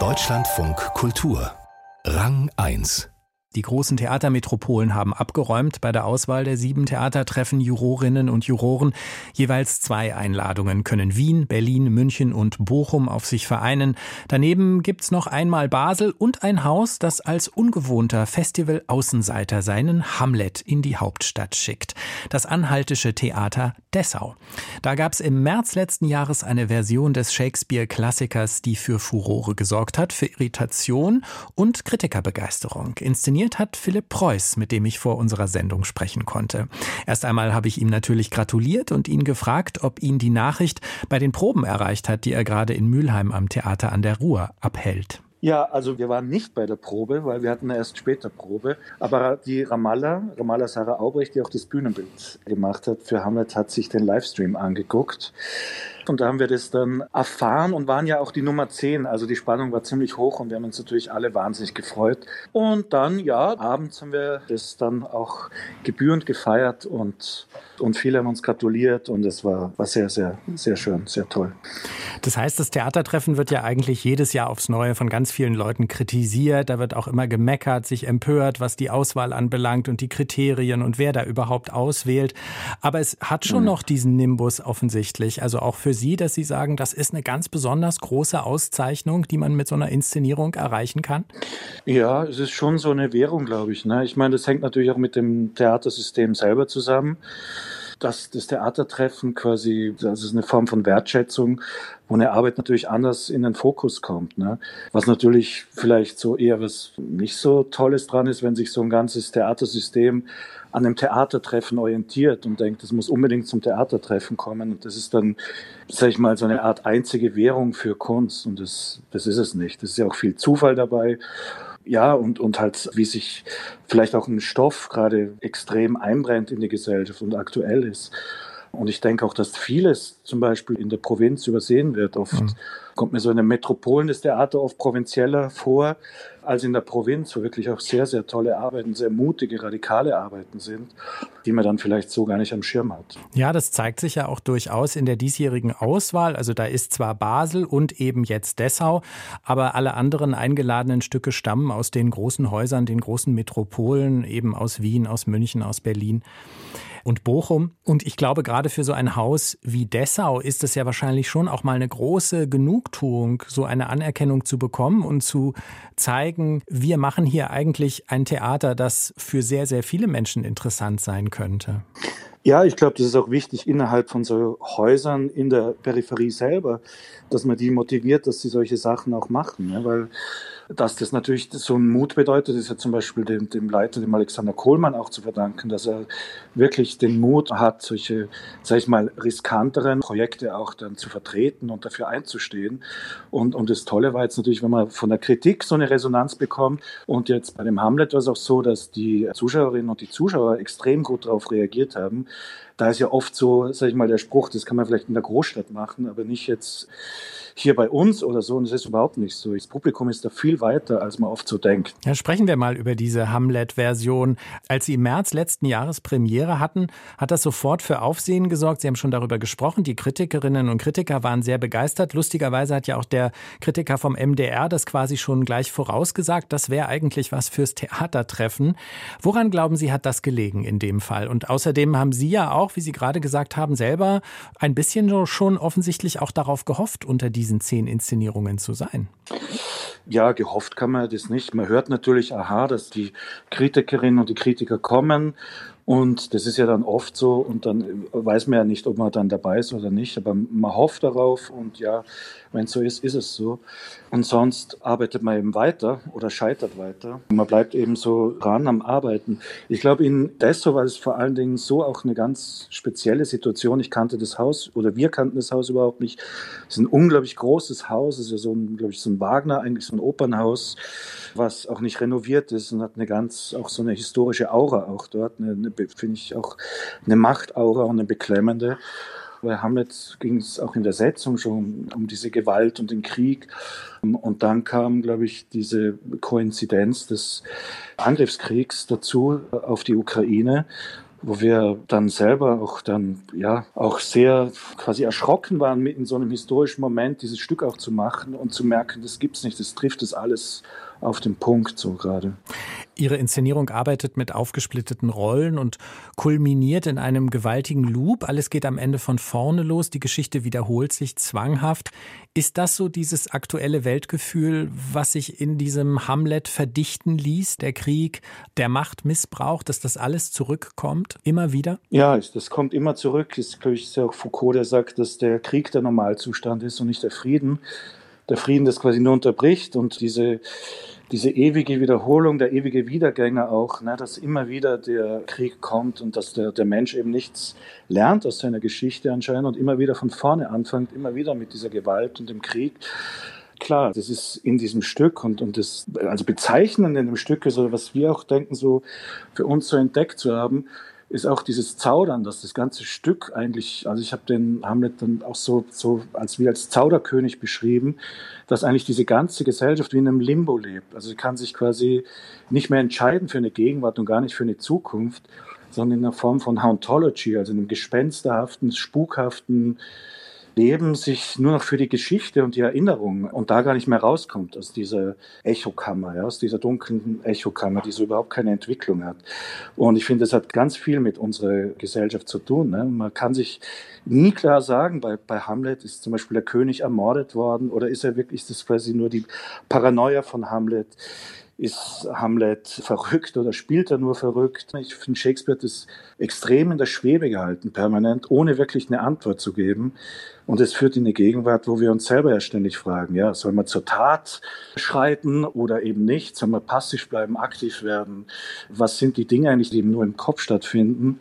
Deutschlandfunk Kultur. Rang 1 die großen Theatermetropolen haben abgeräumt. Bei der Auswahl der sieben Theater treffen Jurorinnen und Juroren. Jeweils zwei Einladungen können Wien, Berlin, München und Bochum auf sich vereinen. Daneben gibt's noch einmal Basel und ein Haus, das als ungewohnter Festival-Außenseiter seinen Hamlet in die Hauptstadt schickt. Das Anhaltische Theater Dessau. Da gab's im März letzten Jahres eine Version des Shakespeare-Klassikers, die für Furore gesorgt hat, für Irritation und Kritikerbegeisterung. Inszeniert Inszeniert hat Philipp Preuß, mit dem ich vor unserer Sendung sprechen konnte. Erst einmal habe ich ihm natürlich gratuliert und ihn gefragt, ob ihn die Nachricht bei den Proben erreicht hat, die er gerade in Mülheim am Theater an der Ruhr abhält. Ja, also wir waren nicht bei der Probe, weil wir hatten erst später Probe. Aber die Ramallah, Ramallah Sarah Aubrecht, die auch das Bühnenbild gemacht hat für Hamlet, hat sich den Livestream angeguckt. Und da haben wir das dann erfahren und waren ja auch die Nummer 10. Also die Spannung war ziemlich hoch und wir haben uns natürlich alle wahnsinnig gefreut. Und dann, ja, abends haben wir das dann auch gebührend gefeiert und, und viele haben uns gratuliert und es war, war sehr, sehr, sehr schön, sehr toll. Das heißt, das Theatertreffen wird ja eigentlich jedes Jahr aufs Neue von ganz vielen Leuten kritisiert. Da wird auch immer gemeckert, sich empört, was die Auswahl anbelangt und die Kriterien und wer da überhaupt auswählt. Aber es hat schon mhm. noch diesen Nimbus offensichtlich, also auch für Sie, dass Sie sagen, das ist eine ganz besonders große Auszeichnung, die man mit so einer Inszenierung erreichen kann? Ja, es ist schon so eine Währung, glaube ich. Ne? Ich meine, das hängt natürlich auch mit dem Theatersystem selber zusammen dass das Theatertreffen quasi, das ist eine Form von Wertschätzung, wo eine Arbeit natürlich anders in den Fokus kommt. Ne? Was natürlich vielleicht so eher was nicht so Tolles dran ist, wenn sich so ein ganzes Theatersystem an einem Theatertreffen orientiert und denkt, das muss unbedingt zum Theatertreffen kommen. Und das ist dann, sag ich mal, so eine Art einzige Währung für Kunst. Und das, das ist es nicht. Das ist ja auch viel Zufall dabei ja, und, und halt, wie sich vielleicht auch ein Stoff gerade extrem einbrennt in die Gesellschaft und aktuell ist. Und ich denke auch, dass vieles zum Beispiel in der Provinz übersehen wird. Oft mhm. Kommt mir so in den Metropolen das Theater oft provinzieller vor als in der Provinz, wo wirklich auch sehr, sehr tolle Arbeiten, sehr mutige, radikale Arbeiten sind, die man dann vielleicht so gar nicht am Schirm hat. Ja, das zeigt sich ja auch durchaus in der diesjährigen Auswahl. Also da ist zwar Basel und eben jetzt Dessau, aber alle anderen eingeladenen Stücke stammen aus den großen Häusern, den großen Metropolen, eben aus Wien, aus München, aus Berlin und Bochum. Und ich glaube, gerade für so ein Haus wie Dessau ist es ja wahrscheinlich schon auch mal eine große Genugtuung, so eine Anerkennung zu bekommen und zu zeigen, wir machen hier eigentlich ein Theater, das für sehr, sehr viele Menschen interessant sein könnte. Ja, ich glaube, das ist auch wichtig innerhalb von so Häusern in der Peripherie selber, dass man die motiviert, dass sie solche Sachen auch machen. Ne? Weil dass das natürlich so einen Mut bedeutet, ist ja zum Beispiel dem, dem Leiter, dem Alexander Kohlmann auch zu verdanken, dass er wirklich den Mut hat, solche, sag ich mal, riskanteren Projekte auch dann zu vertreten und dafür einzustehen. Und, und das Tolle war jetzt natürlich, wenn man von der Kritik so eine Resonanz bekommt. Und jetzt bei dem Hamlet war es auch so, dass die Zuschauerinnen und die Zuschauer extrem gut darauf reagiert haben. Da ist ja oft so, sag ich mal, der Spruch, das kann man vielleicht in der Großstadt machen, aber nicht jetzt hier bei uns oder so. Und das ist überhaupt nicht so. Das Publikum ist da viel weiter, als man oft so denkt. Ja, sprechen wir mal über diese Hamlet-Version. Als Sie im März letzten Jahres Premiere hatten, hat das sofort für Aufsehen gesorgt. Sie haben schon darüber gesprochen. Die Kritikerinnen und Kritiker waren sehr begeistert. Lustigerweise hat ja auch der Kritiker vom MDR das quasi schon gleich vorausgesagt. Das wäre eigentlich was fürs Theatertreffen. Woran glauben Sie, hat das gelegen in dem Fall? Und außerdem haben Sie ja auch, wie Sie gerade gesagt haben, selber ein bisschen schon offensichtlich auch darauf gehofft, unter die diesen zehn Inszenierungen zu sein? Ja, gehofft kann man das nicht. Man hört natürlich, aha, dass die Kritikerinnen und die Kritiker kommen und das ist ja dann oft so und dann weiß man ja nicht, ob man dann dabei ist oder nicht, aber man hofft darauf und ja, wenn es so ist, ist es so. Und sonst arbeitet man eben weiter oder scheitert weiter. Man bleibt eben so dran am Arbeiten. Ich glaube, in Dessau war es vor allen Dingen so auch eine ganz spezielle Situation. Ich kannte das Haus oder wir kannten das Haus überhaupt nicht. Es ist ein unglaublich großes Haus. Es ist ja so ein, glaube ich, so ein Wagner, eigentlich so ein Opernhaus, was auch nicht renoviert ist und hat eine ganz, auch so eine historische Aura auch dort. Eine, eine finde ich auch eine Machtaura und eine beklemmende. Bei Hamlet ging es auch in der Setzung schon um diese Gewalt und den Krieg. Und dann kam, glaube ich, diese Koinzidenz des Angriffskriegs dazu auf die Ukraine wo wir dann selber auch dann, ja, auch sehr quasi erschrocken waren, mit in so einem historischen Moment dieses Stück auch zu machen und zu merken, das gibt's nicht, das trifft das alles auf den Punkt so gerade. Ihre Inszenierung arbeitet mit aufgesplitteten Rollen und kulminiert in einem gewaltigen Loop. Alles geht am Ende von vorne los. Die Geschichte wiederholt sich zwanghaft. Ist das so dieses aktuelle Weltgefühl, was sich in diesem Hamlet verdichten ließ? Der Krieg, der Machtmissbrauch, dass das alles zurückkommt? Immer wieder? Ja, das kommt immer zurück. Ist, glaube ich, ist ja auch Foucault, der sagt, dass der Krieg der Normalzustand ist und nicht der Frieden der Frieden das quasi nur unterbricht und diese, diese ewige Wiederholung, der ewige Wiedergänger auch, ne, dass immer wieder der Krieg kommt und dass der, der Mensch eben nichts lernt aus seiner Geschichte anscheinend und immer wieder von vorne anfängt, immer wieder mit dieser Gewalt und dem Krieg. Klar, das ist in diesem Stück und, und das, also bezeichnend in dem Stück ist, oder was wir auch denken, so für uns so entdeckt zu haben, ist auch dieses Zaudern, dass das ganze Stück eigentlich, also ich habe den Hamlet dann auch so, so als wie als Zauderkönig beschrieben, dass eigentlich diese ganze Gesellschaft wie in einem Limbo lebt. Also sie kann sich quasi nicht mehr entscheiden für eine Gegenwart und gar nicht für eine Zukunft, sondern in einer Form von Hauntology, also einem gespensterhaften, spukhaften Leben sich nur noch für die Geschichte und die Erinnerung und da gar nicht mehr rauskommt aus dieser Echokammer, ja, aus dieser dunklen Echokammer, die so überhaupt keine Entwicklung hat. Und ich finde, das hat ganz viel mit unserer Gesellschaft zu tun. Ne? Man kann sich nie klar sagen, bei, bei Hamlet ist zum Beispiel der König ermordet worden oder ist er wirklich, ist das quasi nur die Paranoia von Hamlet? Ist Hamlet verrückt oder spielt er nur verrückt? Ich finde, Shakespeare hat das extrem in der Schwebe gehalten, permanent, ohne wirklich eine Antwort zu geben. Und es führt in eine Gegenwart, wo wir uns selber ja ständig fragen, ja, soll man zur Tat schreiten oder eben nicht? Soll man passiv bleiben, aktiv werden? Was sind die Dinge eigentlich, die eben nur im Kopf stattfinden?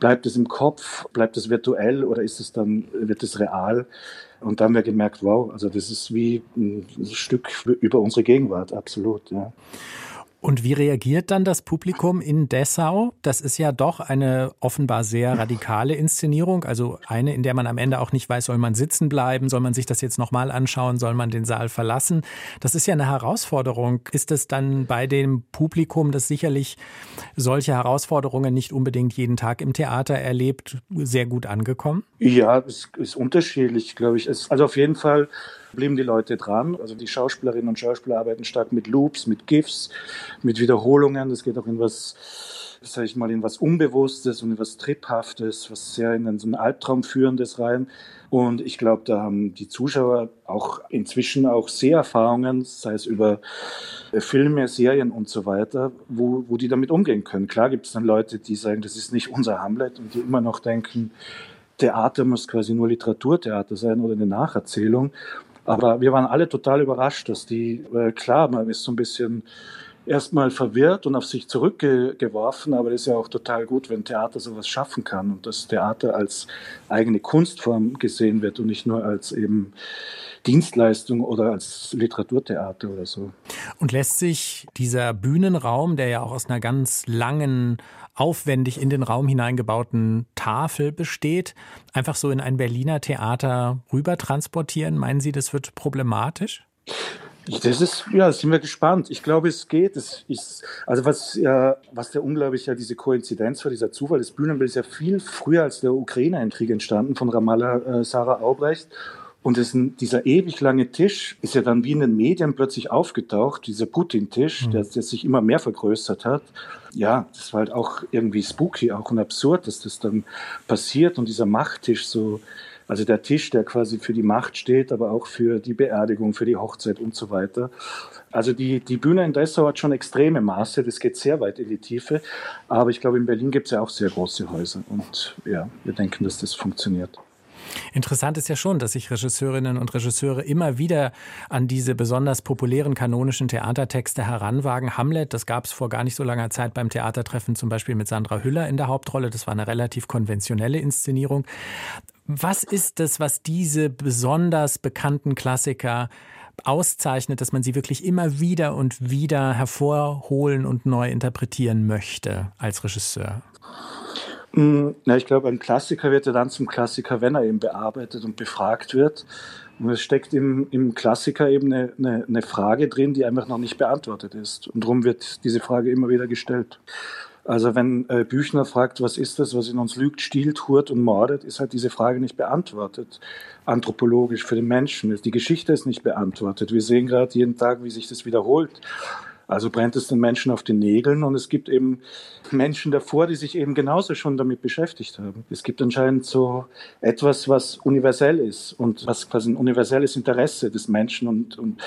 Bleibt es im Kopf? Bleibt es virtuell oder ist es dann, wird es real? Und da haben wir gemerkt, wow, also das ist wie ein Stück über unsere Gegenwart, absolut, ja. Und wie reagiert dann das Publikum in Dessau? Das ist ja doch eine offenbar sehr radikale Inszenierung, also eine, in der man am Ende auch nicht weiß, soll man sitzen bleiben, soll man sich das jetzt nochmal anschauen, soll man den Saal verlassen. Das ist ja eine Herausforderung. Ist es dann bei dem Publikum, das sicherlich solche Herausforderungen nicht unbedingt jeden Tag im Theater erlebt, sehr gut angekommen? Ja, es ist unterschiedlich, glaube ich. also auf jeden Fall blieben die Leute dran. Also die Schauspielerinnen und Schauspieler arbeiten stark mit Loops, mit GIFs, mit Wiederholungen. Das geht auch in was, sage ich mal, in was Unbewusstes und in was Triphaftes, was sehr in so ein Albtraum führendes rein. Und ich glaube, da haben die Zuschauer auch inzwischen auch sehr Erfahrungen, sei es über Filme, Serien und so weiter, wo, wo die damit umgehen können. Klar gibt es dann Leute, die sagen, das ist nicht unser Hamlet und die immer noch denken, Theater muss quasi nur Literaturtheater sein oder eine Nacherzählung. Aber wir waren alle total überrascht, dass die, äh, klar, man ist so ein bisschen erstmal verwirrt und auf sich zurückgeworfen, aber das ist ja auch total gut, wenn Theater sowas schaffen kann und das Theater als eigene Kunstform gesehen wird und nicht nur als eben Dienstleistung oder als Literaturtheater oder so. Und lässt sich dieser Bühnenraum, der ja auch aus einer ganz langen aufwendig in den Raum hineingebauten Tafel besteht, einfach so in ein Berliner Theater rüber transportieren? Meinen Sie, das wird problematisch? Das ist, ja, sind wir gespannt. Ich glaube, es geht. Es ist, also was ja, was der unglaublich ja diese Koinzidenz war, dieser Zufall, das Bühnenbild ist ja viel früher als der Ukraine-Krieg entstanden von Ramallah äh, Sarah Aubrecht. Und es, dieser ewig lange Tisch ist ja dann wie in den Medien plötzlich aufgetaucht, dieser Putin-Tisch, mhm. der, der, sich immer mehr vergrößert hat. Ja, das war halt auch irgendwie spooky, auch und absurd, dass das dann passiert und dieser Machttisch so, also der Tisch, der quasi für die Macht steht, aber auch für die Beerdigung, für die Hochzeit und so weiter. Also die, die Bühne in Dessau hat schon extreme Maße, das geht sehr weit in die Tiefe. Aber ich glaube, in Berlin gibt es ja auch sehr große Häuser. Und ja, wir denken, dass das funktioniert. Interessant ist ja schon, dass sich Regisseurinnen und Regisseure immer wieder an diese besonders populären kanonischen Theatertexte heranwagen. Hamlet, das gab es vor gar nicht so langer Zeit beim Theatertreffen, zum Beispiel mit Sandra Hüller in der Hauptrolle. Das war eine relativ konventionelle Inszenierung. Was ist das, was diese besonders bekannten Klassiker auszeichnet, dass man sie wirklich immer wieder und wieder hervorholen und neu interpretieren möchte als Regisseur? Na, ich glaube, ein Klassiker wird ja dann zum Klassiker, wenn er eben bearbeitet und befragt wird. Und es steckt im, im Klassiker eben eine, eine, eine Frage drin, die einfach noch nicht beantwortet ist. Und darum wird diese Frage immer wieder gestellt. Also wenn äh, Büchner fragt, was ist das, was in uns lügt, stiehlt, hurt und mordet, ist halt diese Frage nicht beantwortet, anthropologisch für den Menschen. Die Geschichte ist nicht beantwortet. Wir sehen gerade jeden Tag, wie sich das wiederholt. Also brennt es den Menschen auf den Nägeln und es gibt eben Menschen davor, die sich eben genauso schon damit beschäftigt haben. Es gibt anscheinend so etwas, was universell ist und was quasi ein universelles Interesse des Menschen und, und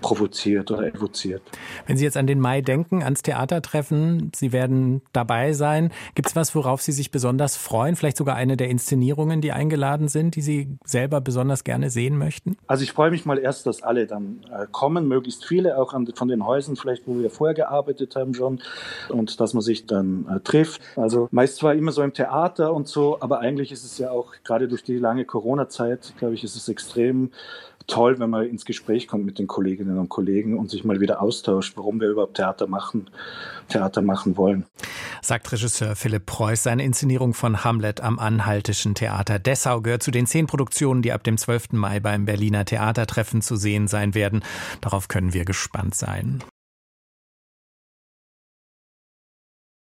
provoziert oder evoziert. Wenn Sie jetzt an den Mai denken, ans Theatertreffen, Sie werden dabei sein. Gibt es was, worauf Sie sich besonders freuen? Vielleicht sogar eine der Inszenierungen, die eingeladen sind, die Sie selber besonders gerne sehen möchten? Also ich freue mich mal erst, dass alle dann äh, kommen, möglichst viele, auch an, von den Häusern vielleicht vielleicht, wo wir vorher gearbeitet haben schon und dass man sich dann äh, trifft. Also meist zwar immer so im Theater und so, aber eigentlich ist es ja auch gerade durch die lange Corona-Zeit, glaube ich, ist es extrem toll, wenn man ins Gespräch kommt mit den Kolleginnen und Kollegen und sich mal wieder austauscht, warum wir überhaupt Theater machen, Theater machen wollen. Sagt Regisseur Philipp Preuß. Seine Inszenierung von Hamlet am Anhaltischen Theater Dessau gehört zu den zehn Produktionen, die ab dem 12. Mai beim Berliner Theatertreffen zu sehen sein werden. Darauf können wir gespannt sein.